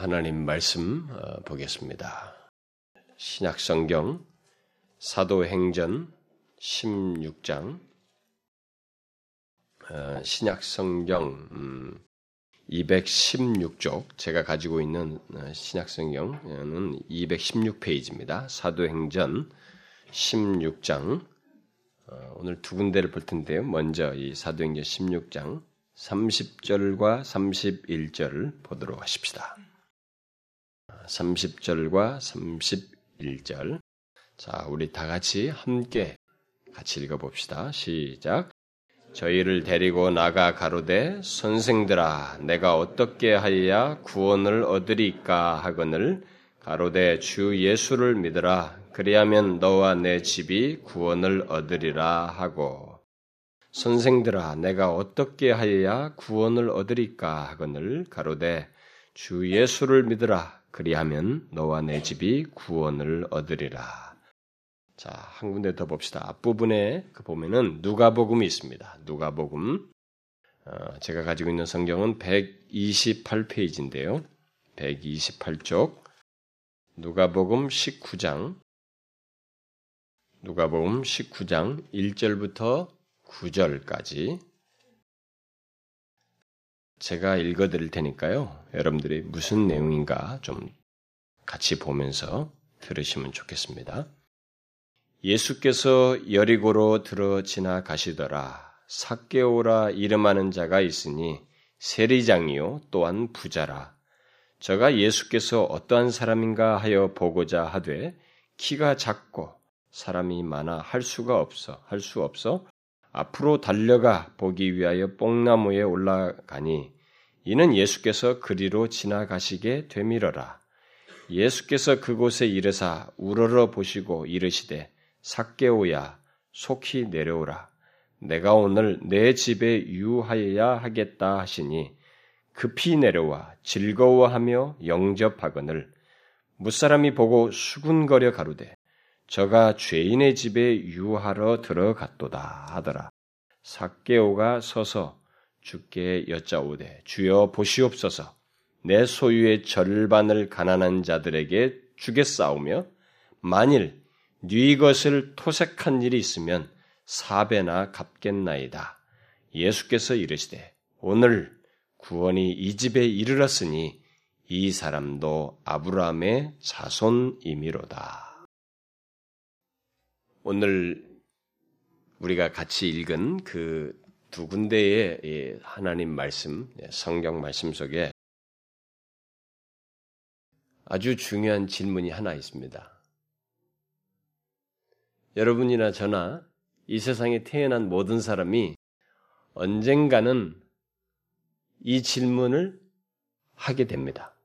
하나님 말씀 어, 보겠습니다. 신약 성경 사도행전 16장 어, 신약 성경 216쪽 음, 제가 가지고 있는 어, 신약 성경은 216페이지입니다. 사도행전 16장 오늘 두 군데를 볼 텐데요. 먼저 이 사도행전 16장 30절과 31절을 보도록 하십시다. 30절과 31절. 자, 우리 다 같이 함께 같이 읽어 봅시다. 시작. 저희를 데리고 나가 가로되 선생들아 내가 어떻게 하여야? 구원을 얻으리까? 하거늘 가로되 주 예수를 믿으라. 그리하면 너와 내 집이 구원을 얻으리라. 하고 선생들아 내가 어떻게 하여야? 구원을 얻으리까? 하거늘 가로되 주 예수를 믿으라 그리하면 너와 내 집이 구원을 얻으리라. 자, 한 군데 더 봅시다. 앞부분에 그 보면은 누가복음이 있습니다. 누가복음. 어, 제가 가지고 있는 성경은 128페이지인데요. 128쪽. 누가복음 19장. 누가복음 19장 1절부터 9절까지 제가 읽어드릴 테니까요. 여러분들이 무슨 내용인가 좀 같이 보면서 들으시면 좋겠습니다. 예수께서 여리고로 들어 지나가시더라. 사개오라 이름하는 자가 있으니 세리장이요 또한 부자라. 저가 예수께서 어떠한 사람인가 하여 보고자 하되 키가 작고 사람이 많아 할 수가 없어 할 수 없어 앞으로 달려가 보기 위하여 뽕나무에 올라가니 이는 예수께서 그리로 지나가시게 되밀어라. 예수께서 그곳에 이르사 우러러 보시고 이르시되 삭개오야 속히 내려오라. 내가 오늘 내 집에 유하여야 하겠다 하시니 급히 내려와 즐거워하며 영접하거늘 무사람이 보고 수군거려 가로되 저가 죄인의 집에 유하러 들어갔도다 하더라. 삭개오가 서서 주께 여짜오되 주여 보시옵소서 내 소유의 절반을 가난한 자들에게 주겠사오며 만일 네 것을 토색한 일이 있으면 사배나 갚겠나이다. 예수께서 이르시되 오늘 구원이 이 집에 이르렀으니 이 사람도 아브라함의 자손이미로다. 오늘 우리가 같이 읽은 그 두 군데의 하나님 말씀, 예, 성경 말씀 속에 아주 중요한 질문이 하나 있습니다. 여러분이나 저나 이 세상에 태어난 모든 사람이 언젠가는 이 질문을 하게 됩니다.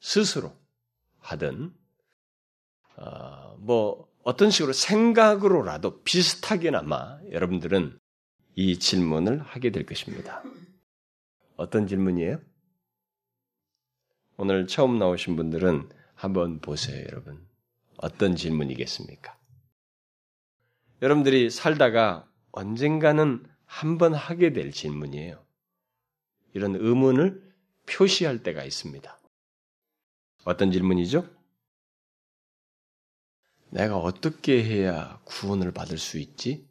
스스로 하든, 어, 뭐, 어떤 식으로 생각으로라도 비슷하게나마 여러분들은 이 질문을 하게 될 것입니다. 어떤 질문이에요? 오늘 처음 나오신 분들은 한번 보세요, 여러분. 어떤 질문이겠습니까? 여러분들이 살다가 언젠가는 한번 하게 될 질문이에요. 이런 의문을 표시할 때가 있습니다. 어떤 질문이죠? 내가 어떻게 해야 구원을 받을 수 있지?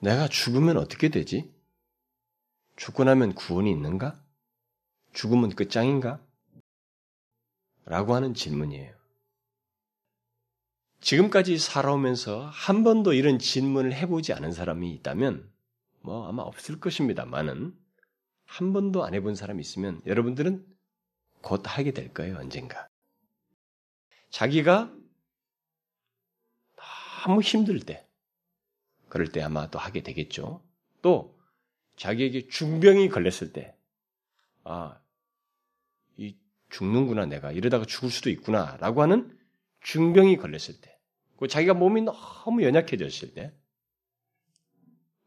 내가 죽으면 어떻게 되지? 죽고 나면 구원이 있는가? 죽으면 끝장인가? 라고 하는 질문이에요. 지금까지 살아오면서 한 번도 이런 질문을 해보지 않은 사람이 있다면, 뭐 아마 없을 것입니다만은, 한 번도 안 해본 사람이 있으면 여러분들은 곧 하게 될 거예요, 언젠가. 자기가 너무 힘들 때, 그럴 때 아마 또 하게 되겠죠. 또, 자기에게 중병이 걸렸을 때, 아, 이 죽는구나, 내가. 이러다가 죽을 수도 있구나, 라고 하는 중병이 걸렸을 때, 그 자기가 몸이 너무 연약해졌을 때,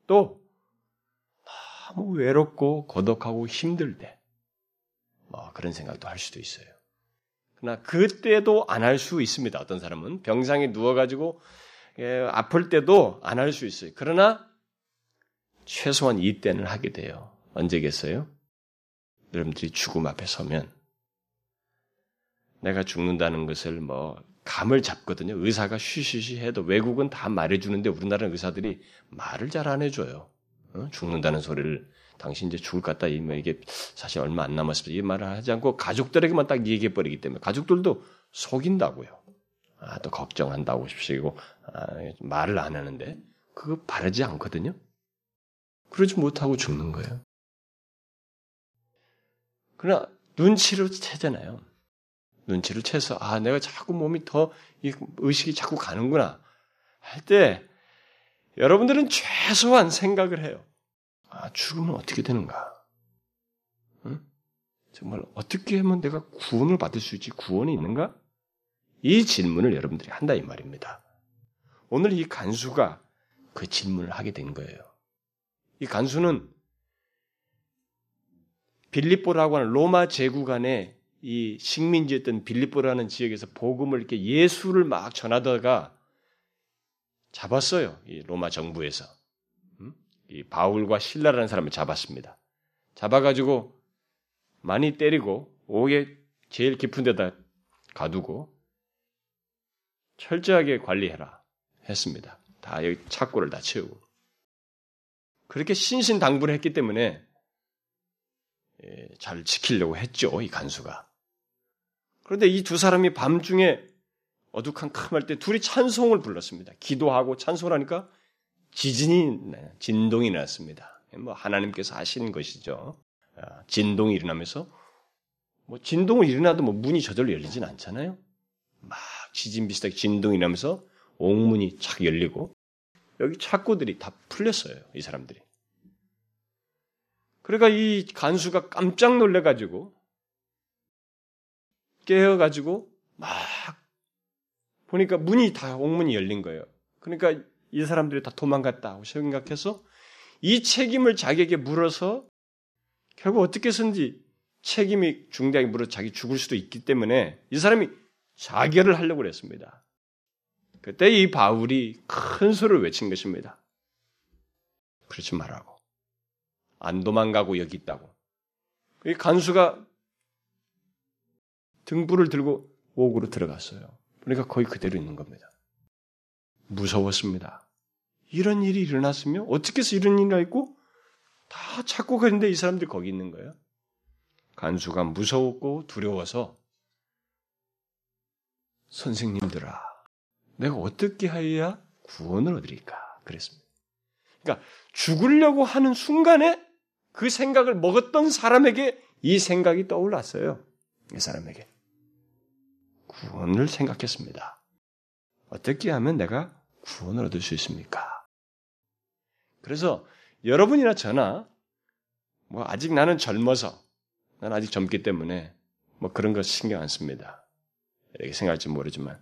또, 너무 외롭고 고독하고 힘들 때, 뭐 그런 생각도 할 수도 있어요. 그러나 그때도 안 할 수 있습니다. 어떤 사람은 병상에 누워가지고 예, 아플 때도 안 할 수 있어요. 그러나 최소한 이때는 하게 돼요. 언제겠어요? 여러분들이 죽음 앞에 서면 내가 죽는다는 것을 뭐 감을 잡거든요. 의사가 쉬쉬쉬 해도 외국은 다 말해주는데 우리나라 의사들이 말을 잘 안 해줘요. 어? 죽는다는 소리를 당신 이제 죽을 것 같다. 뭐 이게 사실 얼마 안 남았습니다. 이 말을 하지 않고 가족들에게만 딱 얘기해 버리기 때문에 가족들도 속인다고요. 아, 또 걱정한다고 싶으시고 아, 말을 안 하는데 그거 바르지 않거든요. 그러지 못하고 죽는 거예요. 그러나 눈치를 채잖아요. 눈치를 채서 아 내가 자꾸 몸이 더 의식이 자꾸 가는구나 할 때 여러분들은 최소한 생각을 해요. 아 죽으면 어떻게 되는가? 응? 정말 어떻게 하면 내가 구원을 받을 수 있지? 구원이 있는가? 이 질문을 여러분들이 한다 이 말입니다. 오늘 이 간수가 그 질문을 하게 된 거예요. 이 간수는 빌립보라고 하는 로마 제국 안에 이 식민지였던 빌립보라는 지역에서 복음을 이렇게 예수를 막 전하다가 잡았어요. 이 로마 정부에서. 음? 이 바울과 신라라는 사람을 잡았습니다. 잡아가지고 많이 때리고 옥에 제일 깊은 데다 가두고 철저하게 관리해라 했습니다. 다 여기 착고를 다 채우고 그렇게 신신당부를 했기 때문에 예, 잘 지키려고 했죠 이 간수가. 그런데 이 두 사람이 밤중에 어둑한캄할 때 둘이 찬송을 불렀습니다. 기도하고 찬송을 하니까 지진이 진동이 났습니다. 뭐 하나님께서 하시는 것이죠. 아, 진동이 일어나면서 뭐 진동을 일어나도 뭐 문이 저절로 열리진 않잖아요. 막 지진 비슷하게 진동이 나면서 옥문이 착 열리고 여기 착고들이 다 풀렸어요. 이 사람들이. 그러니까 이 간수가 깜짝 놀래가지고 깨어가지고 막 보니까 문이 다 옥문이 열린 거예요. 그러니까 이 사람들이 다 도망갔다고 생각해서 이 책임을 자기에게 물어서 결국 어떻게 해서든지 책임이 중대하게 물어 자기 죽을 수도 있기 때문에 이 사람이 자결을 하려고 그랬습니다. 그때 이 바울이 큰 소리를 외친 것입니다. 그렇지 말라고. 안 도망가고 여기 있다고. 이 간수가 등불을 들고 옥으로 들어갔어요. 그러니까 거의 그대로 있는 겁니다. 무서웠습니다. 이런 일이 일어났으면 어떻게 해서 이런 일이 있고 다 찾고 가는데 이 사람들이 거기 있는 거예요. 간수가 무서웠고 두려워서 선생님들아, 내가 어떻게 하여야 구원을 얻으리까? 그랬습니다. 그러니까 죽으려고 하는 순간에 그 생각을 먹었던 사람에게 이 생각이 떠올랐어요. 이 사람에게. 구원을 생각했습니다. 어떻게 하면 내가 구원을 얻을 수 있습니까? 그래서 여러분이나 저나 뭐 아직 나는 젊어서 난 아직 젊기 때문에 뭐 그런 거 신경 안 씁니다. 이렇게 생각할지 모르지만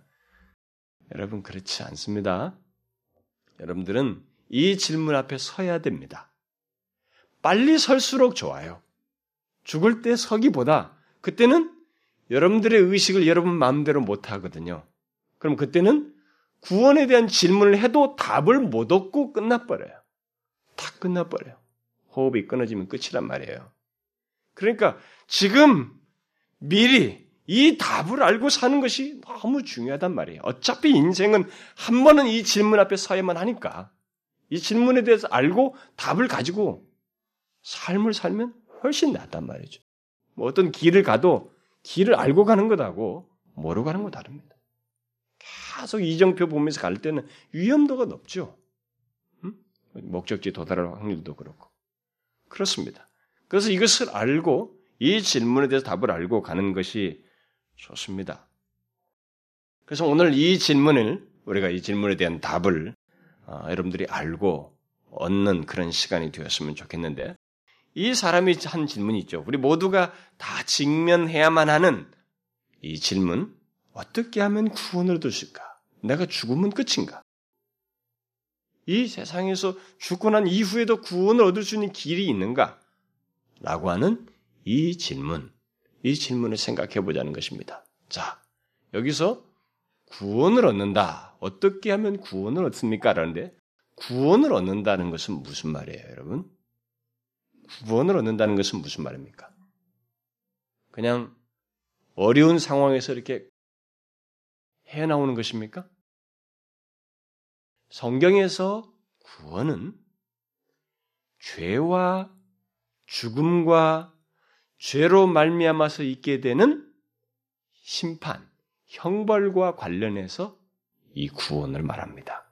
여러분 그렇지 않습니다. 여러분들은 이 질문 앞에 서야 됩니다. 빨리 설수록 좋아요. 죽을 때 서기보다 그때는 여러분들의 의식을 여러분 마음대로 못 하거든요. 그럼 그때는 구원에 대한 질문을 해도 답을 못 얻고 끝나버려요. 다 끝나버려요. 호흡이 끊어지면 끝이란 말이에요. 그러니까 지금 미리 이 답을 알고 사는 것이 너무 중요하단 말이에요. 어차피 인생은 한 번은 이 질문 앞에 서야만 하니까 이 질문에 대해서 알고 답을 가지고 삶을 살면 훨씬 낫단 말이죠. 뭐 어떤 길을 가도 길을 알고 가는 것하고 모르고 가는 거 다릅니다. 계속 이정표 보면서 갈 때는 위험도가 높죠. 음? 목적지에 도달할 확률도 그렇고. 그렇습니다. 그래서 이것을 알고 이 질문에 대해서 답을 알고 가는 것이 좋습니다. 그래서 오늘 이 질문을 우리가 이 질문에 대한 답을 어, 여러분들이 알고 얻는 그런 시간이 되었으면 좋겠는데 이 사람이 한 질문이 있죠. 우리 모두가 다 직면해야만 하는 이 질문. 어떻게 하면 구원을 얻을 수 있을까? 내가 죽으면 끝인가? 이 세상에서 죽고 난 이후에도 구원을 얻을 수 있는 길이 있는가? 라고 하는 이 질문. 이 질문을 생각해 보자는 것입니다. 자, 여기서 구원을 얻는다. 어떻게 하면 구원을 얻습니까? 라는데 구원을 얻는다는 것은 무슨 말이에요, 여러분? 구원을 얻는다는 것은 무슨 말입니까? 그냥 어려운 상황에서 이렇게 헤어나오는 것입니까? 성경에서 구원은 죄와 죽음과 죄로 말미암아서 있게 되는 심판, 형벌과 관련해서 이 구원을 말합니다.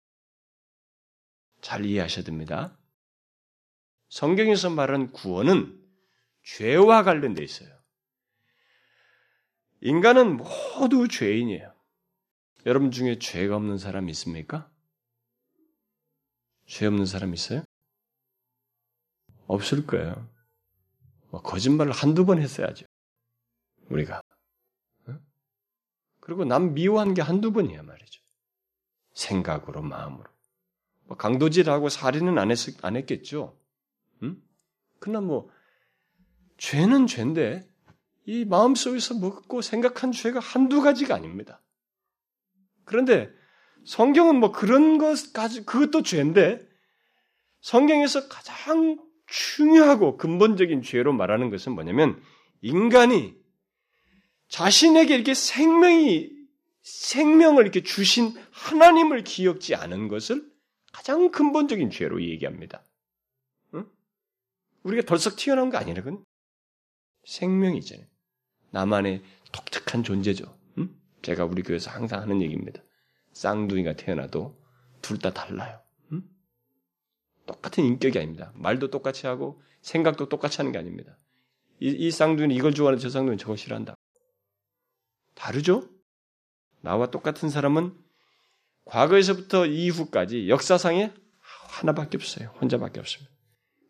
잘 이해하셔야 됩니다. 성경에서 말하는 구원은 죄와 관련돼 있어요. 인간은 모두 죄인이에요. 여러분 중에 죄가 없는 사람 있습니까? 죄 없는 사람 있어요? 없을 거예요. 뭐 거짓말을 한두 번 했어야죠. 우리가. 그리고 남 미워한 게 한두 번이야 말이죠. 생각으로, 마음으로. 뭐 강도질하고 살인은 안, 했, 안 했겠죠. 응? 그러나 뭐, 죄는 죄인데, 이 마음속에서 먹고 생각한 죄가 한두 가지가 아닙니다. 그런데 성경은 뭐 그런 것까지, 그것도 죄인데, 성경에서 가장 중요하고 근본적인 죄로 말하는 것은 뭐냐면, 인간이 자신에게 이렇게 생명이, 생명을 이렇게 주신 하나님을 기억지 않은 것을 가장 근본적인 죄로 얘기합니다. 응? 우리가 덜썩 튀어나온 거 아니라 그건 생명이잖아요. 나만의 독특한 존재죠. 응? 제가 우리 교회에서 항상 하는 얘기입니다. 쌍둥이가 태어나도 둘 다 달라요. 응? 똑같은 인격이 아닙니다. 말도 똑같이 하고 생각도 똑같이 하는 게 아닙니다. 이, 이 쌍둥이는 이걸 좋아하는 저 쌍둥이는 저걸 싫어한다. 다르죠? 나와 똑같은 사람은 과거에서부터 이후까지 역사상에 하나밖에 없어요. 혼자밖에 없습니다.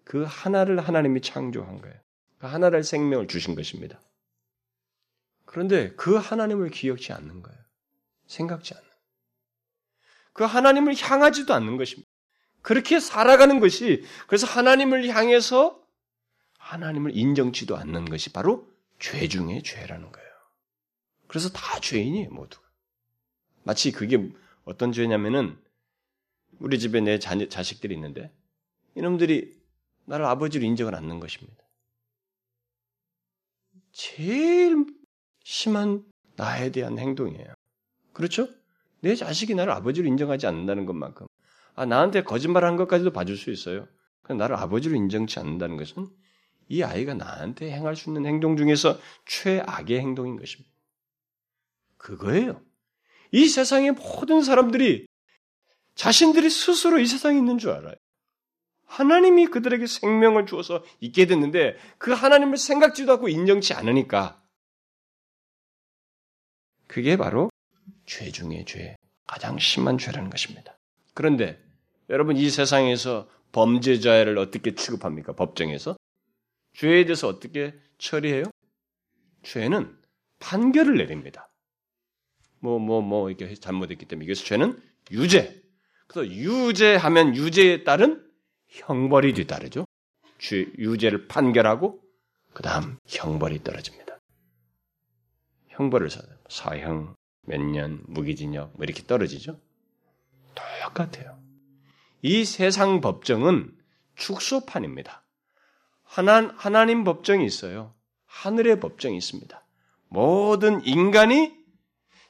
그 하나를 하나님이 창조한 거예요. 그 하나를 생명을 주신 것입니다. 그런데 그 하나님을 기억지 않는 거예요. 생각지 않는. 그 하나님을 향하지도 않는 것입니다. 그렇게 살아가는 것이 그래서 하나님을 향해서 하나님을 인정치도 않는 것이 바로 죄 중의 죄라는 거예요. 그래서 다 죄인이에요, 모두. 마치 그게 어떤 죄냐면은 우리 집에 내 자, 자식들이 있는데 이놈들이 나를 아버지로 인정을 않는 것입니다. 제일 심한 나에 대한 행동이에요. 그렇죠? 내 자식이 나를 아버지로 인정하지 않는다는 것만큼 아 나한테 거짓말한 것까지도 봐줄 수 있어요. 그럼 나를 아버지로 인정치 않는다는 것은 이 아이가 나한테 행할 수 있는 행동 중에서 최악의 행동인 것입니다. 그거예요. 이 세상의 모든 사람들이 자신들이 스스로 이 세상에 있는 줄 알아요. 하나님이 그들에게 생명을 주어서 있게 됐는데 그 하나님을 생각지도 않고 인정치 않으니까 그게 바로 죄 중의 죄, 가장 심한 죄라는 것입니다. 그런데 여러분 이 세상에서 범죄자를 어떻게 취급합니까? 법정에서 죄에 대해서 어떻게 처리해요? 죄는 판결을 내립니다. 뭐, 뭐, 뭐, 이렇게 잘못했기 때문에 이것을 죄는 유죄. 그래서 유죄하면 유죄에 따른 형벌이 뒤따르죠. 죄, 유죄를 판결하고, 그 다음 형벌이 떨어집니다. 형벌을 사형, 몇 년, 무기징역, 뭐 이렇게 떨어지죠. 똑같아요. 이 세상 법정은 축소판입니다. 하나, 하나님 법정이 있어요. 하늘의 법정이 있습니다. 모든 인간이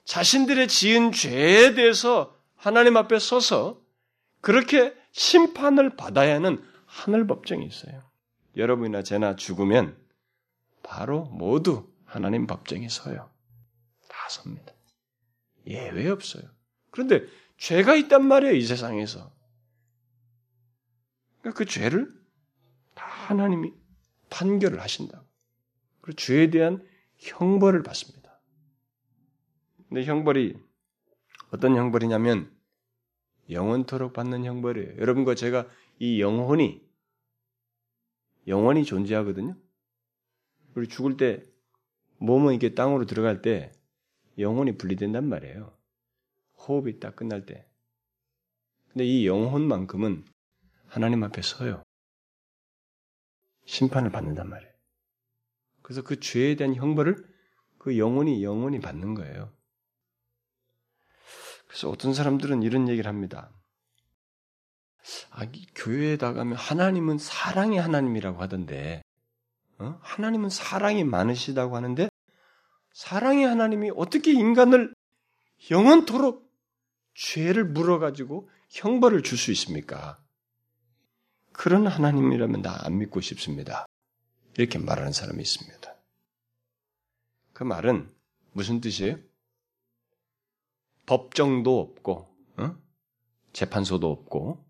자신들의 지은 죄에 대해서 하나님 앞에 서서 그렇게 심판을 받아야 하는 하늘 법정이 있어요. 여러분이나 제나 죽으면 바로 모두 하나님 법정에 서요. 다 섭니다. 예외 없어요. 그런데 죄가 있단 말이에요, 이 세상에서. 그러니까 그 죄를 다 하나님이 판결을 하신다고. 그리고 죄에 대한 형벌을 받습니다. 근데 형벌이 어떤 형벌이냐면 영원토록 받는 형벌이에요. 여러분과 제가 이 영혼이 영원히 존재하거든요. 우리 죽을 때 몸은 이렇게 땅으로 들어갈 때 영혼이 분리된단 말이에요. 호흡이 딱 끝날 때. 근데 이 영혼만큼은 하나님 앞에 서요. 심판을 받는단 말이에요. 그래서 그 죄에 대한 형벌을 그 영혼이 영혼이 받는 거예요. 그래서 어떤 사람들은 이런 얘기를 합니다. 아, 교회에 나가면 하나님은 사랑의 하나님이라고 하던데, 어? 하나님은 사랑이 많으시다고 하는데 사랑의 하나님이 어떻게 인간을 영원토록 죄를 물어가지고 형벌을 줄 수 있습니까? 그런 하나님이라면 나 안 믿고 싶습니다. 이렇게 말하는 사람이 있습니다. 그 말은 무슨 뜻이에요? 법정도 없고, 어? 재판소도 없고,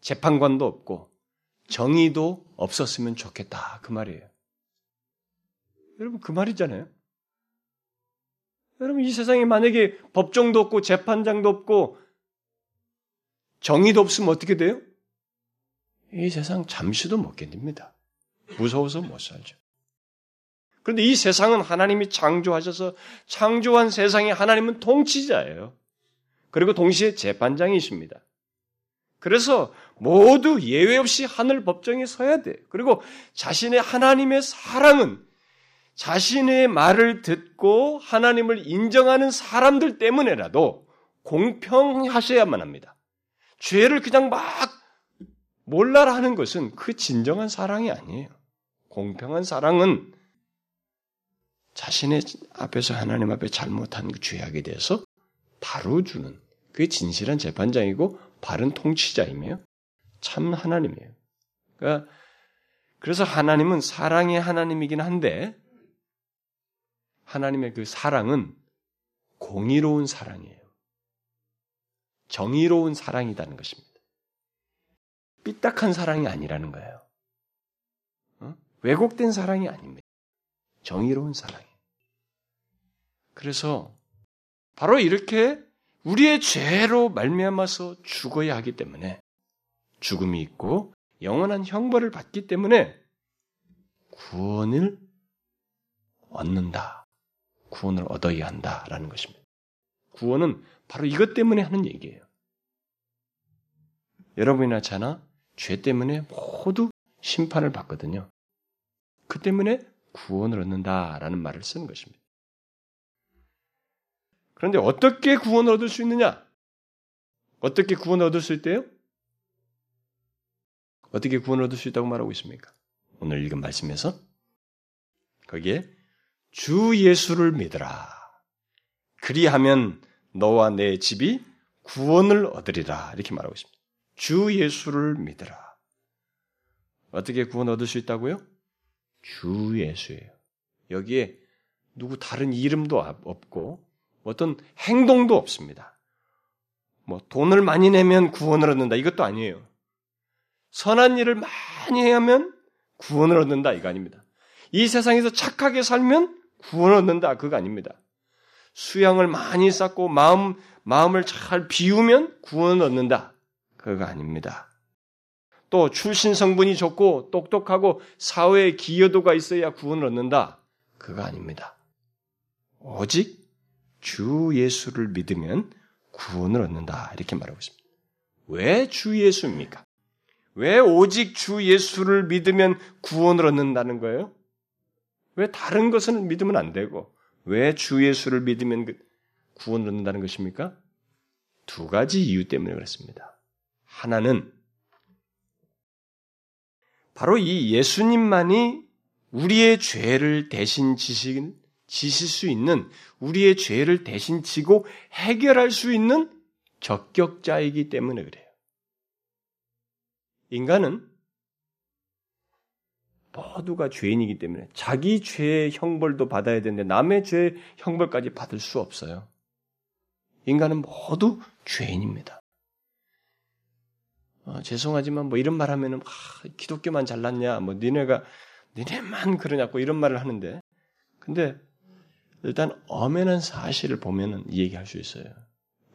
재판관도 없고, 정의도 없었으면 좋겠다. 그 말이에요. 여러분, 그 말이잖아요. 여러분, 이 세상에 만약에 법정도 없고, 재판장도 없고, 정의도 없으면 어떻게 돼요? 이 세상 잠시도 못 견딥니다. 무서워서 못 살죠. 그런데 이 세상은 하나님이 창조하셔서 창조한 세상에 하나님은 통치자예요. 그리고 동시에 재판장이십니다. 그래서 모두 예외 없이 하늘 법정에 서야 돼. 그리고 자신의 하나님의 사랑은 자신의 말을 듣고 하나님을 인정하는 사람들 때문에라도 공평하셔야만 합니다. 죄를 그냥 막 몰라라 하는 것은 그 진정한 사랑이 아니에요. 공평한 사랑은 자신의 앞에서 하나님 앞에 잘못한 그 죄악에 대해서 다뤄주는 그게 진실한 재판장이고 바른 통치자이며 참 하나님이에요. 그러니까 그래서 하나님은 사랑의 하나님이긴 한데 하나님의 그 사랑은 공의로운 사랑이에요. 정의로운 사랑이라는 것입니다. 삐딱한 사랑이 아니라는 거예요. 어? 왜곡된 사랑이 아닙니다. 정의로운 사랑이에요. 그래서 바로 이렇게 우리의 죄로 말미암아서 죽어야 하기 때문에 죽음이 있고 영원한 형벌을 받기 때문에 구원을 얻는다. 구원을 얻어야 한다라는 것입니다. 구원은 바로 이것 때문에 하는 얘기예요. 여러분이나 저나 죄 때문에 모두 심판을 받거든요. 그 때문에 구원을 얻는다라는 말을 쓰는 것입니다. 그런데 어떻게 구원을 얻을 수 있느냐? 어떻게 구원을 얻을 수 있대요? 어떻게 구원을 얻을 수 있다고 말하고 있습니까? 오늘 읽은 말씀에서 거기에 주 예수를 믿으라. 그리하면 너와 내 집이 구원을 얻으리라. 이렇게 말하고 있습니다. 주 예수를 믿으라. 어떻게 구원 얻을 수 있다고요? 주 예수예요. 여기에 누구 다른 이름도 없고 어떤 행동도 없습니다. 뭐 돈을 많이 내면 구원을 얻는다 이것도 아니에요. 선한 일을 많이 하면 구원을 얻는다 이거 아닙니다. 이 세상에서 착하게 살면 구원을 얻는다 그거 아닙니다. 수양을 많이 쌓고 마음 마음을 잘 비우면 구원을 얻는다 그거 아닙니다. 또 출신 성분이 좋고 똑똑하고 사회에 기여도가 있어야 구원을 얻는다. 그거 아닙니다. 오직 주 예수를 믿으면 구원을 얻는다. 이렇게 말하고 있습니다. 왜 주 예수입니까? 왜 오직 주 예수를 믿으면 구원을 얻는다는 거예요? 왜 다른 것은 믿으면 안 되고 왜 주 예수를 믿으면 그 구원을 얻는다는 것입니까? 두 가지 이유 때문에 그렇습니다. 하나는 바로 이 예수님만이 우리의 죄를 대신 지실, 지실 수 있는 우리의 죄를 대신 지고 해결할 수 있는 적격자이기 때문에 그래요. 인간은 모두가 죄인이기 때문에 자기 죄의 형벌도 받아야 되는데 남의 죄의 형벌까지 받을 수 없어요. 인간은 모두 죄인입니다. 어, 죄송하지만 뭐 이런 말 하면은 아, 기독교만 잘났냐 뭐 니네가 니네만 그러냐고 이런 말을 하는데 근데 일단 엄연한 사실을 보면은 이 얘기할 수 있어요.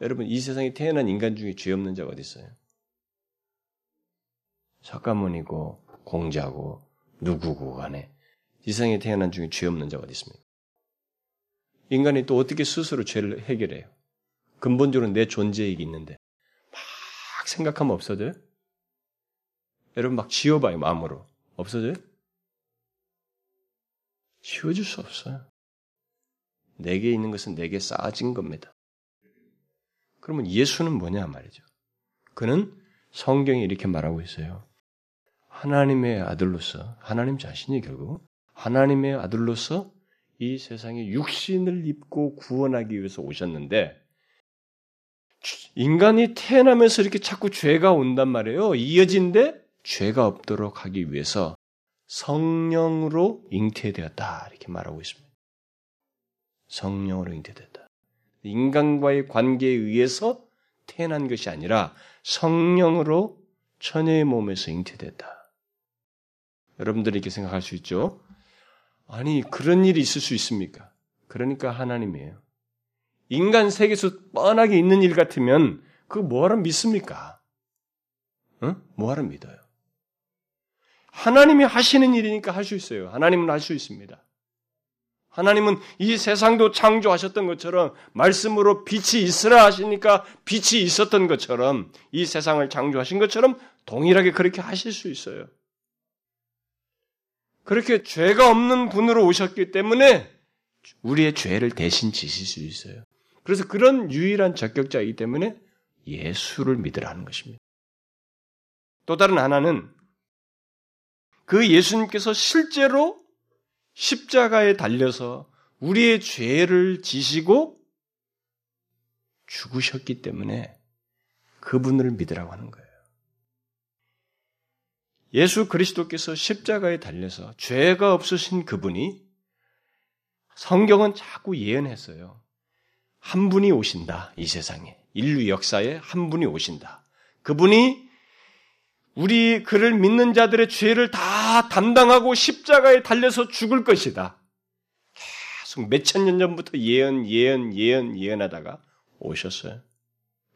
여러분 이 세상에 태어난 인간 중에 죄 없는 자가 어디 있어요? 석가모니고 공자고 누구고 간에 이 세상에 태어난 중에 죄 없는 자가 어디 있습니까? 인간이 또 어떻게 스스로 죄를 해결해요? 근본적으로 내 존재이기 있는데 막 생각하면 없어져요? 여러분 막 지워봐요, 마음으로. 없어져요? 지워질 수 없어요. 내게 있는 것은 내게 쌓아진 겁니다. 그러면 예수는 뭐냐 말이죠. 그는 성경이 이렇게 말하고 있어요. 하나님의 아들로서 하나님 자신이 결국 하나님의 아들로서 이 세상에 육신을 입고 구원하기 위해서 오셨는데 인간이 태어나면서 이렇게 자꾸 죄가 온단 말이에요. 이어진데 죄가 없도록 하기 위해서 성령으로 잉태되었다 이렇게 말하고 있습니다. 성령으로 잉태됐다. 인간과의 관계에 의해서 태어난 것이 아니라 성령으로 처녀의 몸에서 잉태됐다. 여러분들이 이렇게 생각할 수 있죠? 아니, 그런 일이 있을 수 있습니까? 그러니까 하나님이에요. 인간 세계에서 뻔하게 있는 일 같으면 그 뭐하러 믿습니까? 응? 뭐하러 믿어요? 하나님이 하시는 일이니까 할 수 있어요. 하나님은 할 수 있습니다. 하나님은 이 세상도 창조하셨던 것처럼 말씀으로 빛이 있으라 하시니까 빛이 있었던 것처럼 이 세상을 창조하신 것처럼 동일하게 그렇게 하실 수 있어요. 그렇게 죄가 없는 분으로 오셨기 때문에 우리의 죄를 대신 지실 수 있어요. 그래서 그런 유일한 적격자이기 때문에 예수를 믿으라는 것입니다. 또 다른 하나는 그 예수님께서 실제로 십자가에 달려서 우리의 죄를 지시고 죽으셨기 때문에 그분을 믿으라고 하는 거예요. 예수 그리스도께서 십자가에 달려서 죄가 없으신 그분이 성경은 자꾸 예언했어요. 한 분이 오신다, 이 세상에. 인류 역사에 한 분이 오신다. 그분이 우리 그를 믿는 자들의 죄를 다 담당하고 십자가에 달려서 죽을 것이다. 계속 몇천 년 전부터 예언, 예언, 예언, 예언하다가 오셨어요.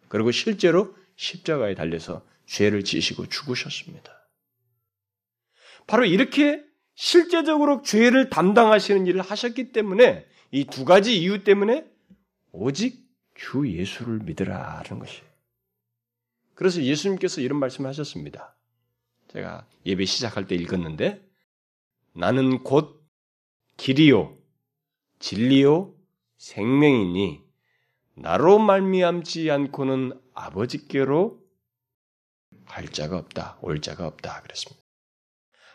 그리고 실제로 십자가에 달려서 죄를 지시고 죽으셨습니다. 바로 이렇게 실제적으로 죄를 담당하시는 일을 하셨기 때문에 이 두 가지 이유 때문에 오직 주 예수를 믿으라는 것이에요. 그래서 예수님께서 이런 말씀을 하셨습니다. 제가 예배 시작할 때 읽었는데 나는 곧 길이요 진리요 생명이니 나로 말미암지 않고는 아버지께로 갈 자가 없다. 올 자가 없다. 그랬습니다.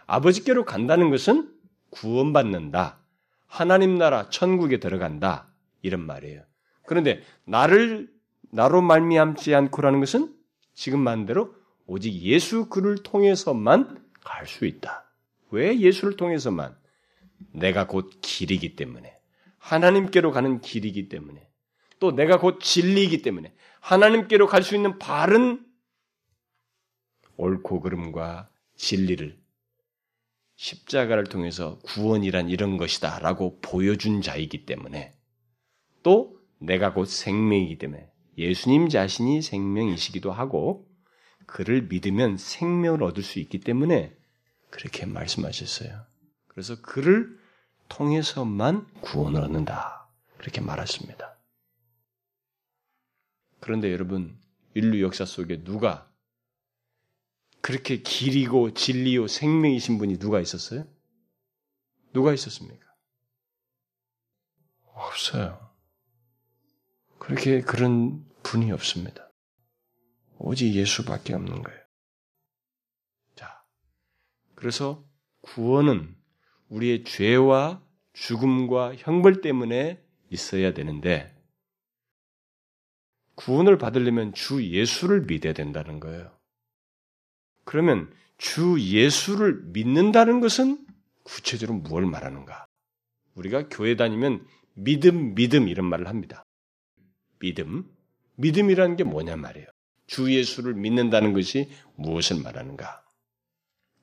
아버지께로 간다는 것은 구원받는다. 하나님 나라 천국에 들어간다. 이런 말이에요. 그런데 나를 나로 말미암지 않고라는 것은 지금 만대로 오직 예수 그를 통해서만 갈 수 있다. 왜 예수를 통해서만? 내가 곧 길이기 때문에. 하나님께로 가는 길이기 때문에. 또 내가 곧 진리이기 때문에. 하나님께로 갈 수 있는 바른 옳고 그름과 진리를 십자가를 통해서 구원이란 이런 것이다 라고 보여준 자이기 때문에 또 내가 곧 생명이기 때문에 예수님 자신이 생명이시기도 하고 그를 믿으면 생명을 얻을 수 있기 때문에 그렇게 말씀하셨어요. 그래서 그를 통해서만 구원을 얻는다. 그렇게 말했습니다. 그런데 여러분, 인류 역사 속에 누가 그렇게 길이고 진리요 생명이신 분이 누가 있었어요? 누가 있었습니까? 없어요. 그렇게 그런 분이 없습니다. 오직 예수밖에 없는 거예요. 자, 그래서 구원은 우리의 죄와 죽음과 형벌 때문에 있어야 되는데 구원을 받으려면 주 예수를 믿어야 된다는 거예요. 그러면 주 예수를 믿는다는 것은 구체적으로 무엇을 말하는가? 우리가 교회 다니면 믿음, 믿음 이런 말을 합니다. 믿음. 믿음이라는 게 뭐냐 말이에요. 주 예수를 믿는다는 것이 무엇을 말하는가?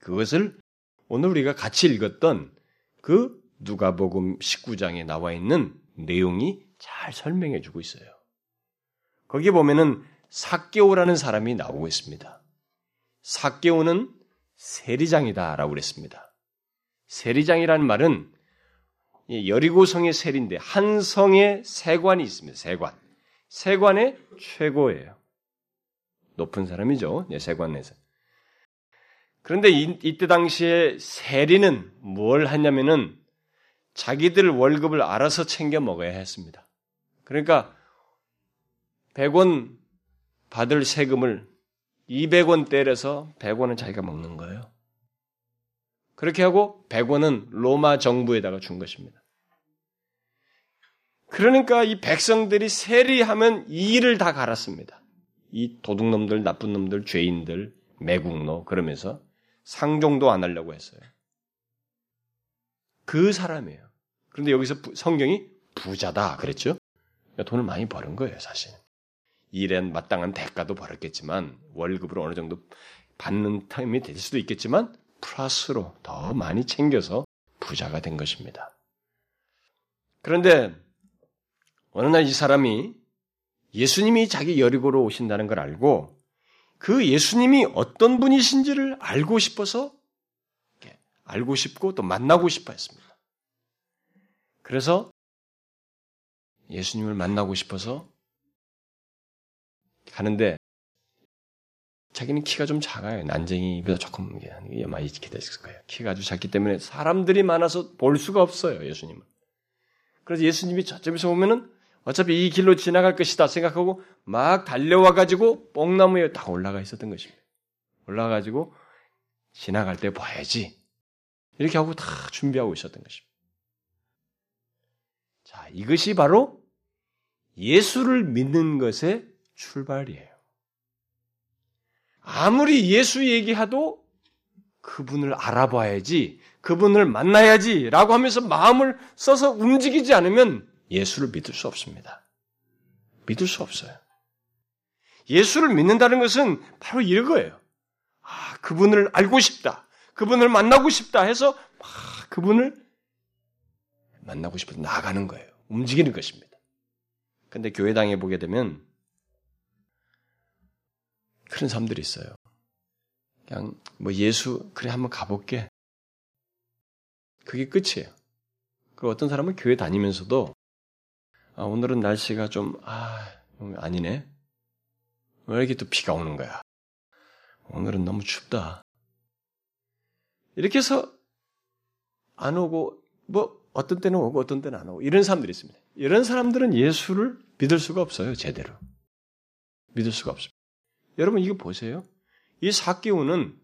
그것을 오늘 우리가 같이 읽었던 그 누가복음 19장에 나와 있는 내용이 잘 설명해 주고 있어요. 거기 보면은 사개오라는 사람이 나오고 있습니다. 사개오는 세리장이다라고 그랬습니다. 세리장이라는 말은 여리고성의 세리인데 한 성의 세관이 있습니다. 세관. 세관의 최고예요. 높은 사람이죠. 네, 세관에서. 그런데 이, 이때 당시에 세리는 뭘 하냐면은 자기들 월급을 알아서 챙겨 먹어야 했습니다. 그러니까 100원 받을 세금을 200원 때려서 100원은 자기가 먹는 거예요. 그렇게 하고 100원은 로마 정부에다가 준 것입니다. 그러니까 이 백성들이 세리하면 이 일을 다 갈았습니다. 이 도둑놈들, 나쁜 놈들, 죄인들, 매국노 그러면서 상종도 안 하려고 했어요. 그 사람이에요. 그런데 여기서 성경이 부자다 그랬죠? 그러니까 돈을 많이 버는 거예요, 사실. 일에 마땅한 대가도 벌었겠지만 월급으로 어느 정도 받는 타임이 될 수도 있겠지만 플러스로 더 많이 챙겨서 부자가 된 것입니다. 그런데 어느 날 이 사람이 예수님이 자기 여리고로 오신다는 걸 알고 그 예수님이 어떤 분이신지를 알고 싶어서 알고 싶고 또 만나고 싶어 했습니다. 그래서 예수님을 만나고 싶어서 가는데 자기는 키가 좀 작아요. 난쟁이보다 조금 많이 기대했을 거예요. 키가 아주 작기 때문에 사람들이 많아서 볼 수가 없어요. 예수님은. 그래서 예수님이 저쪽에서 보면은 어차피 이 길로 지나갈 것이다 생각하고 막 달려와 가지고 뽕나무에 딱 올라가 있었던 것입니다. 올라가 가지고 지나갈 때 봐야지. 이렇게 하고 다 준비하고 있었던 것입니다. 자, 이것이 바로 예수를 믿는 것의 출발이에요. 아무리 예수 얘기하도 그분을 알아봐야지, 그분을 만나야지 라고 하면서 마음을 써서 움직이지 않으면 예수를 믿을 수 없습니다. 믿을 수 없어요. 예수를 믿는다는 것은 바로 이거예요. 아, 그분을 알고 싶다. 그분을 만나고 싶다 해서 아, 그분을 만나고 싶어서 나가는 거예요. 움직이는 것입니다. 근데 교회당에 보게 되면 그런 사람들이 있어요. 그냥 뭐 예수 그래 한번 가볼게. 그게 끝이에요. 그 어떤 사람은 교회 다니면서도 아, 오늘은 날씨가 좀, 아, 아니네. 왜 이렇게 또 비가 오는 거야? 오늘은 너무 춥다. 이렇게 해서 안 오고, 뭐, 어떤 때는 오고 어떤 때는 안 오고, 이런 사람들이 있습니다. 이런 사람들은 예수를 믿을 수가 없어요, 제대로. 믿을 수가 없습니다. 여러분, 이거 보세요. 이 사기오는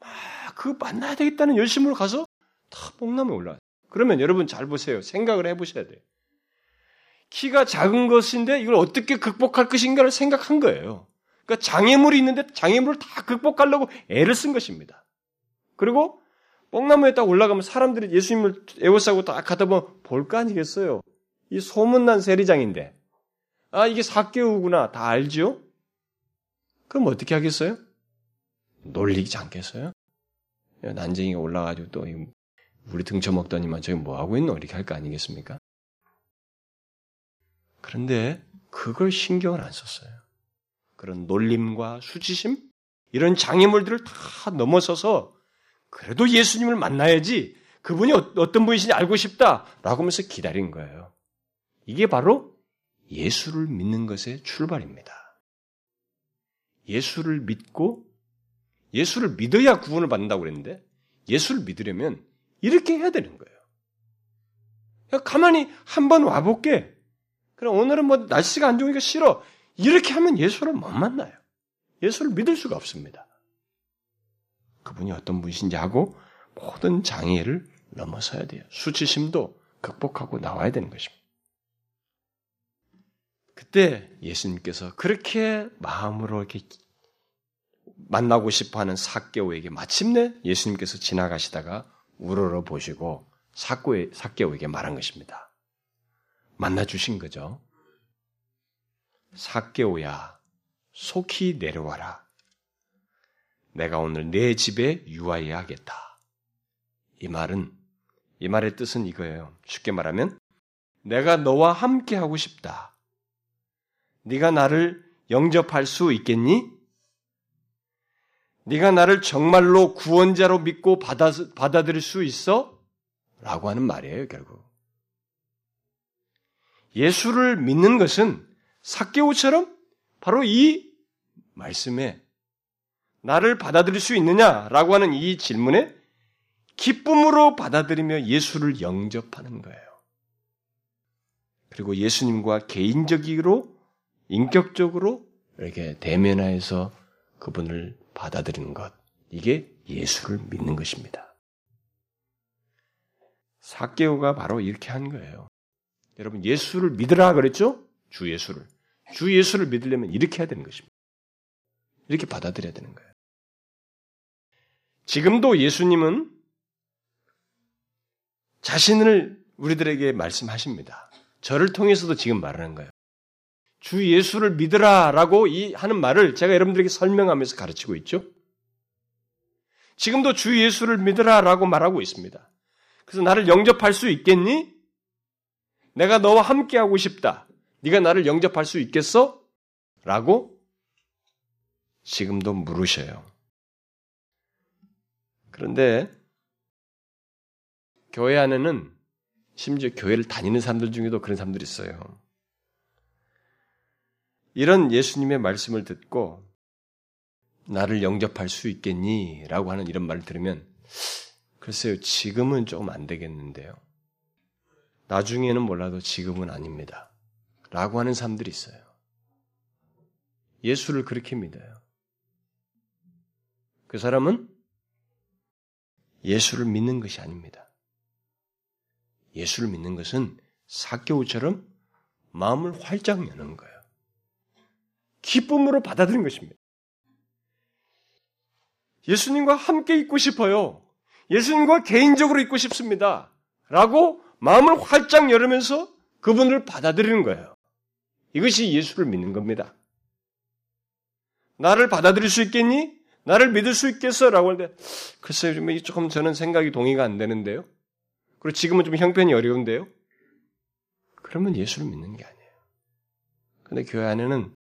막, 그 만나야 되겠다는 열심으로 가서 다 뽕나무에 올라가요. 그러면 여러분 잘 보세요. 생각을 해보셔야 돼요. 키가 작은 것인데 이걸 어떻게 극복할 것인가를 생각한 거예요. 그러니까 장애물이 있는데 장애물을 다 극복하려고 애를 쓴 것입니다. 그리고 뽕나무에 딱 올라가면 사람들이 예수님을 에워싸고 딱 가다 보면 볼 거 아니겠어요? 이 소문난 세리장인데. 아, 이게 사개우구나. 다 알죠? 그럼 어떻게 하겠어요? 놀리지 않겠어요? 난쟁이가 올라가지고 또 우리 등쳐먹더니만 저기 뭐하고 있노? 이렇게 할 거 아니겠습니까? 그런데 그걸 신경을 안 썼어요. 그런 놀림과 수치심 이런 장애물들을 다 넘어서서 그래도 예수님을 만나야지 그분이 어, 어떤 분이신지 알고 싶다라고 하면서 기다린 거예요. 이게 바로 예수를 믿는 것의 출발입니다. 예수를 믿고 예수를 믿어야 구원을 받는다고 그랬는데 예수를 믿으려면 이렇게 해야 되는 거예요. 가만히 한번 와볼게. 그럼 오늘은 뭐 날씨가 안 좋으니까 싫어. 이렇게 하면 예수를 못 만나요. 예수를 믿을 수가 없습니다. 그분이 어떤 분이신지 하고 모든 장애를 넘어서야 돼요. 수치심도 극복하고 나와야 되는 것입니다. 그때 예수님께서 그렇게 마음으로 이렇게 만나고 싶어 하는 사개오에게 마침내 예수님께서 지나가시다가 우러러 보시고 사개오에게 말한 것입니다. 만나 주신 거죠. 사개오야, 속히 내려와라. 내가 오늘 내 집에 유하여야겠다. 이 말은 이 말의 뜻은 이거예요. 쉽게 말하면 내가 너와 함께 하고 싶다. 네가 나를 영접할 수 있겠니? 네가 나를 정말로 구원자로 믿고 받아, 받아들일 수 있어? 라고 하는 말이에요, 결국. 예수를 믿는 것은 사개오처럼 바로 이 말씀에 나를 받아들일 수 있느냐라고 하는 이 질문에 기쁨으로 받아들이며 예수를 영접하는 거예요. 그리고 예수님과 개인적으로 인격적으로 이렇게 대면하여서 그분을 받아들이는 것. 이게 예수를 믿는 것입니다. 사개오가 바로 이렇게 한 거예요. 여러분 예수를 믿으라 그랬죠? 주 예수를. 주 예수를 믿으려면 이렇게 해야 되는 것입니다. 이렇게 받아들여야 되는 거예요. 지금도 예수님은 자신을 우리들에게 말씀하십니다. 저를 통해서도 지금 말하는 거예요. 주 예수를 믿으라라고 이 하는 말을 제가 여러분들에게 설명하면서 가르치고 있죠. 지금도 주 예수를 믿으라라고 말하고 있습니다. 그래서 나를 영접할 수 있겠니? 내가 너와 함께 하고 싶다. 네가 나를 영접할 수 있겠어? 라고 지금도 물으셔요. 그런데 교회 안에는 심지어 교회를 다니는 사람들 중에도 그런 사람들이 있어요. 이런 예수님의 말씀을 듣고 나를 영접할 수 있겠니? 라고 하는 이런 말을 들으면 글쎄요, 지금은 조금 안 되겠는데요. 나중에는 몰라도 지금은 아닙니다. 라고 하는 사람들이 있어요. 예수를 그렇게 믿어요. 그 사람은 예수를 믿는 것이 아닙니다. 예수를 믿는 것은 사교우처럼 마음을 활짝 여는 거예요. 기쁨으로 받아들인 것입니다. 예수님과 함께 있고 싶어요. 예수님과 개인적으로 있고 싶습니다. 라고 마음을 활짝 열으면서 그분을 받아들이는 거예요. 이것이 예수를 믿는 겁니다. 나를 받아들일 수 있겠니? 나를 믿을 수 있겠어? 라고 하는데, 글쎄요, 조금 저는 생각이 동의가 안 되는데요. 그리고 지금은 좀 형편이 어려운데요. 그러면 예수를 믿는 게 아니에요. 근데 교회 안에는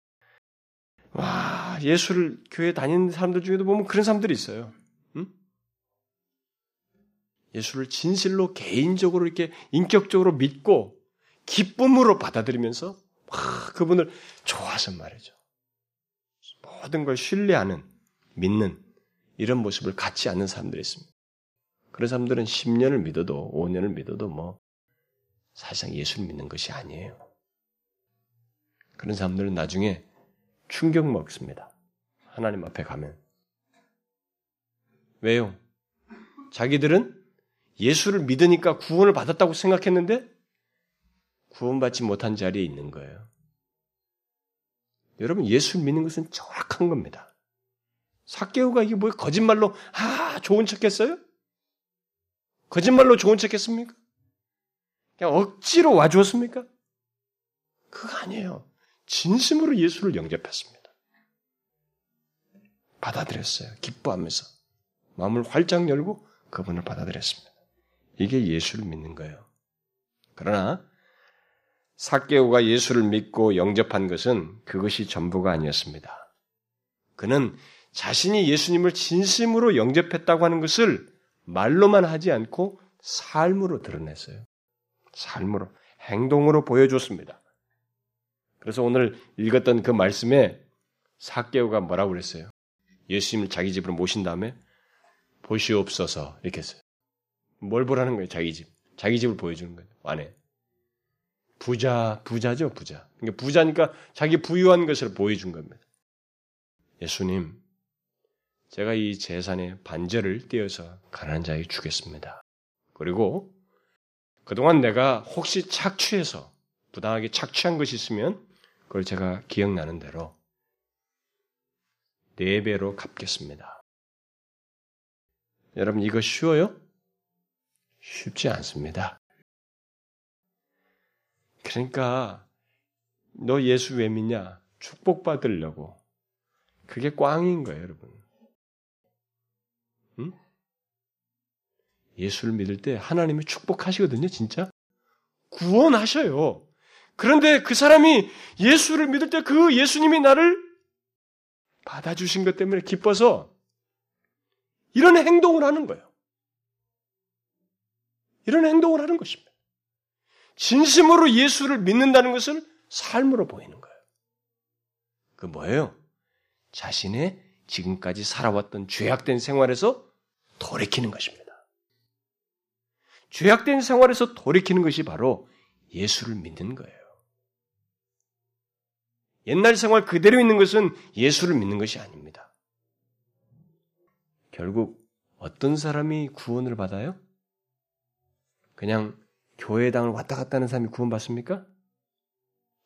와 예수를 교회 다니는 사람들 중에도 보면 그런 사람들이 있어요. 응? 예수를 진실로 개인적으로 이렇게 인격적으로 믿고 기쁨으로 받아들이면서 와, 그분을 좋아서 말이죠. 모든 걸 신뢰하는 믿는 이런 모습을 갖지 않는 사람들이 있습니다. 그런 사람들은 10년을 믿어도 5년을 믿어도 뭐 사실상 예수를 믿는 것이 아니에요. 그런 사람들은 나중에 충격 먹습니다. 하나님 앞에 가면. 왜요? 자기들은 예수를 믿으니까 구원을 받았다고 생각했는데 구원받지 못한 자리에 있는 거예요. 여러분, 예수를 믿는 것은 정확한 겁니다. 사개오가 이게 뭐 거짓말로 아 좋은 척했어요? 거짓말로 좋은 척 했습니까? 그냥 억지로 와주었습니까? 그거 아니에요. 진심으로 예수를 영접했습니다. 받아들였어요. 기뻐하면서. 마음을 활짝 열고 그분을 받아들였습니다. 이게 예수를 믿는 거예요. 그러나 사개오가 예수를 믿고 영접한 것은 그것이 전부가 아니었습니다. 그는 자신이 예수님을 진심으로 영접했다고 하는 것을 말로만 하지 않고 삶으로 드러냈어요. 삶으로, 행동으로 보여줬습니다. 그래서 오늘 읽었던 그 말씀에 사개오가 뭐라고 그랬어요? 예수님을 자기 집으로 모신 다음에 보시옵소서 이렇게 했어요. 뭘 보라는 거예요? 자기 집. 자기 집을 보여주는 거예요. 안에. 부자, 부자죠, 부자. 그러니까 부자니까 자기 부유한 것을 보여준 겁니다. 예수님, 제가 이 재산의 반절을 떼어서 가난한 자에게 주겠습니다. 그리고 그동안 내가 혹시 착취해서 부당하게 착취한 것이 있으면 그걸 제가 기억나는 대로 네 배로 갚겠습니다. 여러분 이거 쉬워요? 쉽지 않습니다. 그러니까 너 예수 왜 믿냐? 축복받으려고. 그게 꽝인 거예요, 여러분. 응? 예수를 믿을 때 하나님이 축복하시거든요, 진짜. 구원하셔요. 그런데 그 사람이 예수를 믿을 때 그 예수님이 나를 받아주신 것 때문에 기뻐서 이런 행동을 하는 거예요. 이런 행동을 하는 것입니다. 진심으로 예수를 믿는다는 것을 삶으로 보이는 거예요. 그 뭐예요? 자신의 지금까지 살아왔던 죄악된 생활에서 돌이키는 것입니다. 죄악된 생활에서 돌이키는 것이 바로 예수를 믿는 거예요. 옛날 생활 그대로 있는 것은 예수를 믿는 것이 아닙니다. 결국 어떤 사람이 구원을 받아요? 그냥 교회당을 왔다 갔다 하는 사람이 구원받습니까?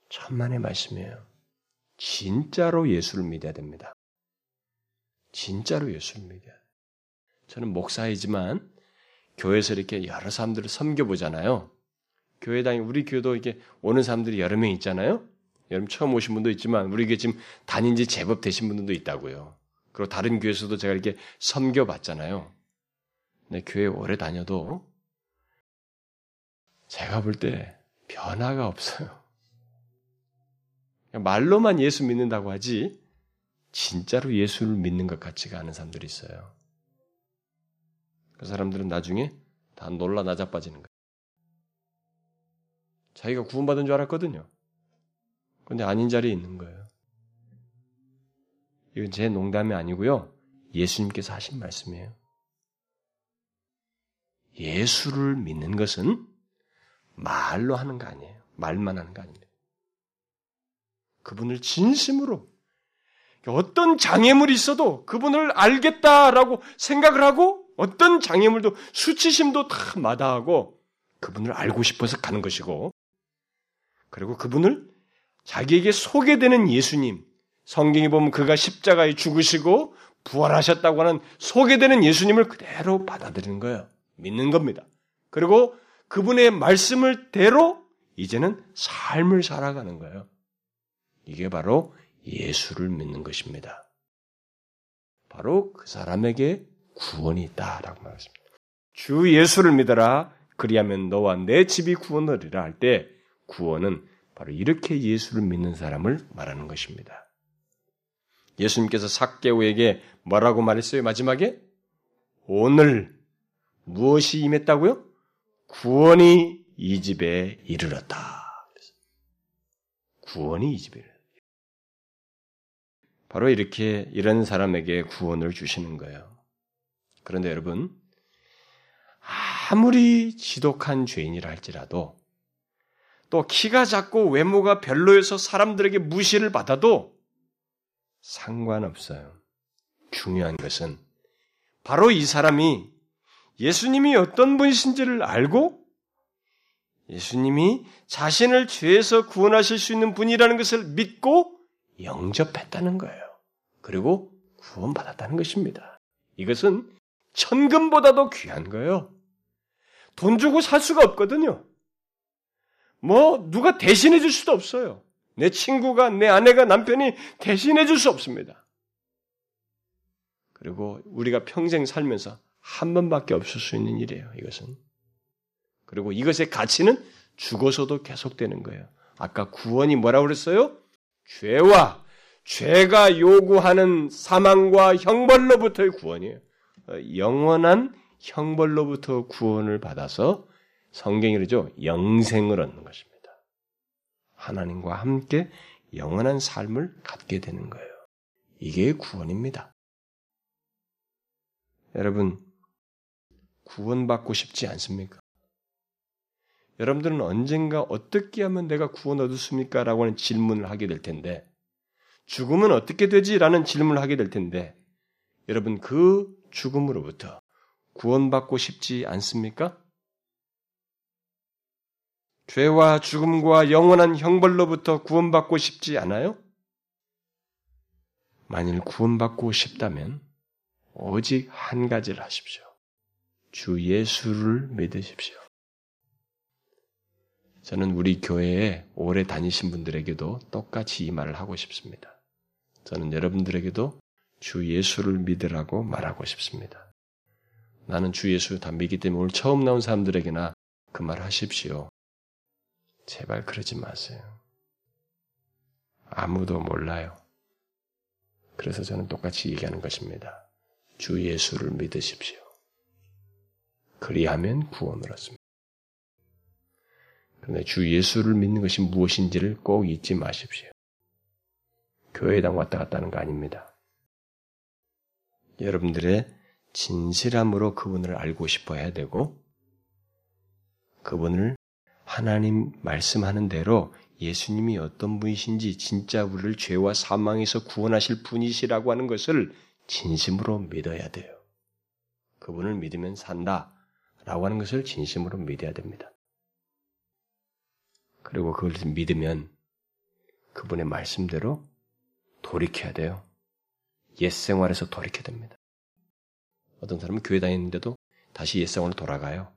천만의 말씀이에요. 진짜로 예수를 믿어야 됩니다. 진짜로 예수를 믿어야 돼요. 저는 목사이지만 교회에서 이렇게 여러 사람들을 섬겨보잖아요. 교회당에 우리 교회도 이렇게 오는 사람들이 여러 명 있잖아요. 여러분 처음 오신 분도 있지만 우리 교회 지금 다닌 지 제법 되신 분들도 있다고요. 그리고 다른 교회에서도 제가 이렇게 섬겨봤잖아요. 근데 교회 오래 다녀도 제가 볼 때 변화가 없어요. 말로만 예수 믿는다고 하지 진짜로 예수를 믿는 것 같지가 않은 사람들이 있어요. 그 사람들은 나중에 다 놀라 나자빠지는 거예요. 자기가 구원받은 줄 알았거든요. 근데 아닌 자리에 있는 거예요. 이건 제 농담이 아니고요. 예수님께서 하신 말씀이에요. 예수를 믿는 것은 말로 하는 거 아니에요. 말만 하는 거 아닙니다. 그분을 진심으로 어떤 장애물이 있어도 그분을 알겠다라고 생각을 하고 어떤 장애물도 수치심도 다 마다하고 그분을 알고 싶어서 가는 것이고 그리고 그분을 자기에게 소개되는 예수님 성경에 보면 그가 십자가에 죽으시고 부활하셨다고 하는 소개되는 예수님을 그대로 받아들이는 거예요. 믿는 겁니다. 그리고 그분의 말씀을 대로 이제는 삶을 살아가는 거예요. 이게 바로 예수를 믿는 것입니다. 바로 그 사람에게 구원이 있다라고 말했습니다. 주 예수를 믿어라. 그리하면 너와 내 집이 구원하리라 할 때 구원은 바로 이렇게 예수를 믿는 사람을 말하는 것입니다. 예수님께서 삭개오에게 뭐라고 말했어요? 마지막에 오늘 무엇이 임했다고요? 구원이 이 집에 이르렀다. 구원이 이 집에 이르렀다. 바로 이렇게 이런 사람에게 구원을 주시는 거예요. 그런데 여러분, 아무리 지독한 죄인이라 할지라도 또 키가 작고 외모가 별로여서 사람들에게 무시를 받아도 상관없어요. 중요한 것은 바로 이 사람이 예수님이 어떤 분이신지를 알고 예수님이 자신을 죄에서 구원하실 수 있는 분이라는 것을 믿고 영접했다는 거예요. 그리고 구원받았다는 것입니다. 이것은 천금보다도 귀한 거예요. 돈 주고 살 수가 없거든요. 뭐, 누가 대신해 줄 수도 없어요. 내 친구가, 내 아내가, 남편이 대신해 줄 수 없습니다. 그리고 우리가 평생 살면서 한 번밖에 없을 수 있는 일이에요, 이것은. 그리고 이것의 가치는 죽어서도 계속되는 거예요. 아까 구원이 뭐라고 그랬어요? 죄와 죄가 요구하는 사망과 형벌로부터의 구원이에요. 영원한 형벌로부터 구원을 받아서 성경이 그러죠. 영생을 얻는 것입니다. 하나님과 함께 영원한 삶을 갖게 되는 거예요. 이게 구원입니다. 여러분, 구원받고 싶지 않습니까? 여러분들은 언젠가 어떻게 하면 내가 구원 얻었습니까? 라고 하는 질문을 하게 될 텐데, 죽음은 어떻게 되지? 라는 질문을 하게 될 텐데, 여러분 그 죽음으로부터 구원받고 싶지 않습니까? 죄와 죽음과 영원한 형벌로부터 구원받고 싶지 않아요? 만일 구원받고 싶다면 오직 한 가지를 하십시오. 주 예수를 믿으십시오. 저는 우리 교회에 오래 다니신 분들에게도 똑같이 이 말을 하고 싶습니다. 저는 여러분들에게도 주 예수를 믿으라고 말하고 싶습니다. 나는 주 예수 다 믿기 때문에 오늘 처음 나온 사람들에게나 그 말 하십시오. 제발 그러지 마세요. 아무도 몰라요. 그래서 저는 똑같이 얘기하는 것입니다. 주 예수를 믿으십시오. 그리하면 구원을 얻습니다. 그런데 주 예수를 믿는 것이 무엇인지를 꼭 잊지 마십시오. 교회당 왔다 갔다 하는 거 아닙니다. 여러분들의 진실함으로 그분을 알고 싶어 해야 되고, 그분을 하나님 말씀하는 대로 예수님이 어떤 분이신지 진짜 우리를 죄와 사망에서 구원하실 분이시라고 하는 것을 진심으로 믿어야 돼요. 그분을 믿으면 산다. 라고 하는 것을 진심으로 믿어야 됩니다. 그리고 그걸 믿으면 그분의 말씀대로 돌이켜야 돼요. 옛 생활에서 돌이켜야 됩니다. 어떤 사람은 교회 다니는데도 다시 옛 생활로 돌아가요.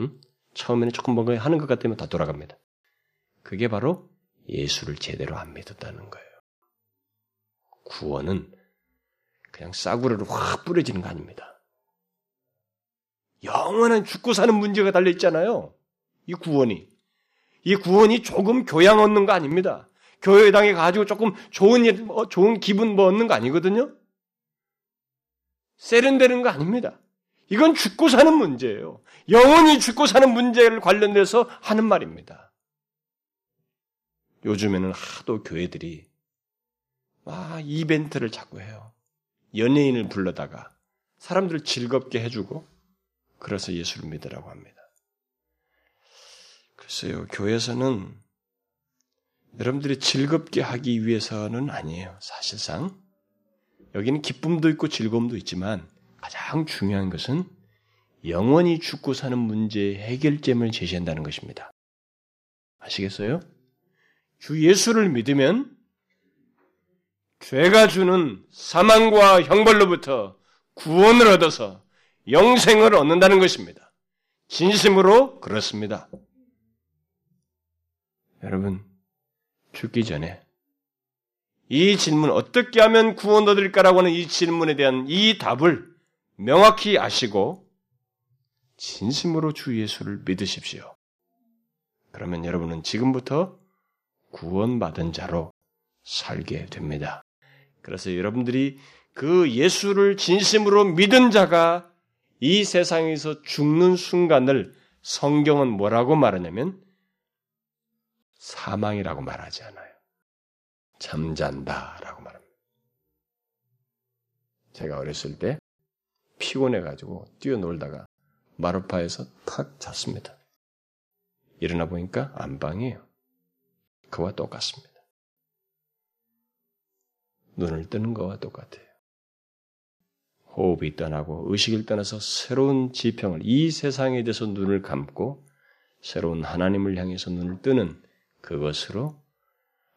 응? 처음에는 조금 뭔가 하는 것 같으면 다 돌아갑니다. 그게 바로 예수를 제대로 안 믿었다는 거예요. 구원은 그냥 싸구려로 확 뿌려지는 거 아닙니다. 영원한 죽고 사는 문제가 달려 있잖아요. 이 구원이. 이 구원이 조금 교양 얻는 거 아닙니다. 교회당에 가지고 조금 좋은 일, 뭐 좋은 기분 뭐 얻는 거 아니거든요? 세련되는 거 아닙니다. 이건 죽고 사는 문제예요. 영원히 죽고 사는 문제를 관련돼서 하는 말입니다. 요즘에는 하도 교회들이 아, 이벤트를 자꾸 해요. 연예인을 불러다가 사람들을 즐겁게 해주고 그래서 예수를 믿으라고 합니다. 글쎄요, 교회에서는 여러분들이 즐겁게 하기 위해서는 아니에요. 사실상 여기는 기쁨도 있고 즐거움도 있지만 가장 중요한 것은 영원히 죽고 사는 문제의 해결점을 제시한다는 것입니다. 아시겠어요? 주 예수를 믿으면 죄가 주는 사망과 형벌로부터 구원을 얻어서 영생을 얻는다는 것입니다. 진심으로 그렇습니다. 여러분, 죽기 전에 이 질문 어떻게 하면 구원 얻을까라고 하는 이 질문에 대한 이 답을 명확히 아시고 진심으로 주 예수를 믿으십시오. 그러면 여러분은 지금부터 구원받은 자로 살게 됩니다. 그래서 여러분들이 그 예수를 진심으로 믿은 자가 이 세상에서 죽는 순간을 성경은 뭐라고 말하냐면 사망이라고 말하지 않아요. 잠잔다라고 말합니다. 제가 어렸을 때 피곤해가지고 뛰어놀다가 마루파에서 탁 잤습니다. 일어나 보니까 안방이에요. 그와 똑같습니다. 눈을 뜨는 것과 똑같아요. 호흡이 떠나고 의식을 떠나서 새로운 지평을 이 세상에 대해서 눈을 감고 새로운 하나님을 향해서 눈을 뜨는 그것으로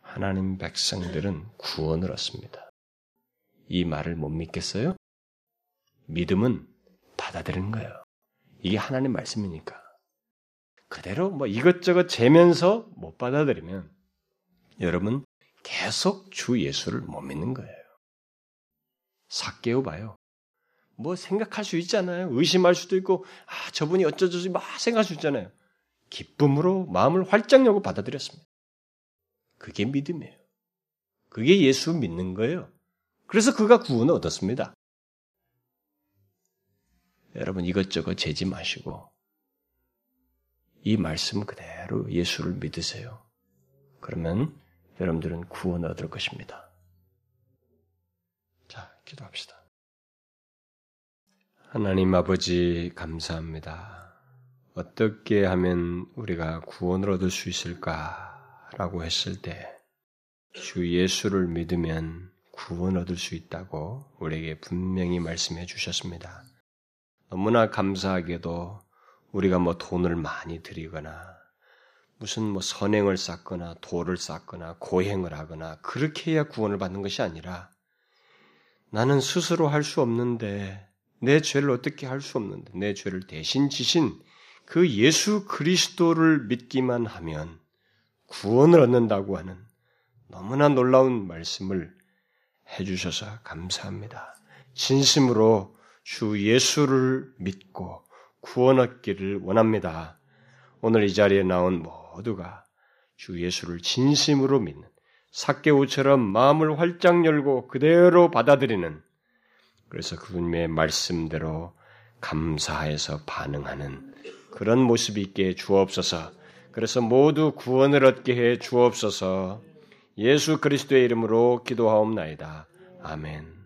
하나님 백성들은 구원을 얻습니다. 이 말을 못 믿겠어요? 믿음은 받아들이는 거예요. 이게 하나님 말씀이니까. 그대로 뭐 이것저것 재면서 못 받아들이면 여러분 계속 주 예수를 못 믿는 거예요. 삭개오 봐요. 뭐 생각할 수 있잖아요. 의심할 수도 있고, 아, 저분이 어쩌저쩌 막 생각할 수 있잖아요. 기쁨으로 마음을 활짝 열고 받아들였습니다. 그게 믿음이에요. 그게 예수 믿는 거예요. 그래서 그가 구원을 얻었습니다. 여러분 이것저것 재지 마시고 이 말씀 그대로 예수를 믿으세요. 그러면 여러분들은 구원을 얻을 것입니다. 자, 기도합시다. 하나님 아버지 감사합니다. 어떻게 하면 우리가 구원을 얻을 수 있을까라고 했을 때 주 예수를 믿으면 구원 얻을 수 있다고 우리에게 분명히 말씀해 주셨습니다. 너무나 감사하게도 우리가 뭐 돈을 많이 들이거나 무슨 뭐 선행을 쌓거나 도를 쌓거나 고행을 하거나 그렇게 해야 구원을 받는 것이 아니라 나는 스스로 할 수 없는데 내 죄를 어떻게 할 수 없는데 내 죄를 대신 지신 그 예수 그리스도를 믿기만 하면 구원을 얻는다고 하는 너무나 놀라운 말씀을 해주셔서 감사합니다. 진심으로 주 예수를 믿고 구원 얻기를 원합니다. 오늘 이 자리에 나온 모두가 주 예수를 진심으로 믿는 사개오처럼 마음을 활짝 열고 그대로 받아들이는 그래서 그분의 말씀대로 감사해서 반응하는 그런 모습이 있게 주옵소서. 그래서 모두 구원을 얻게 해 주옵소서. 예수 그리스도의 이름으로 기도하옵나이다. 아멘.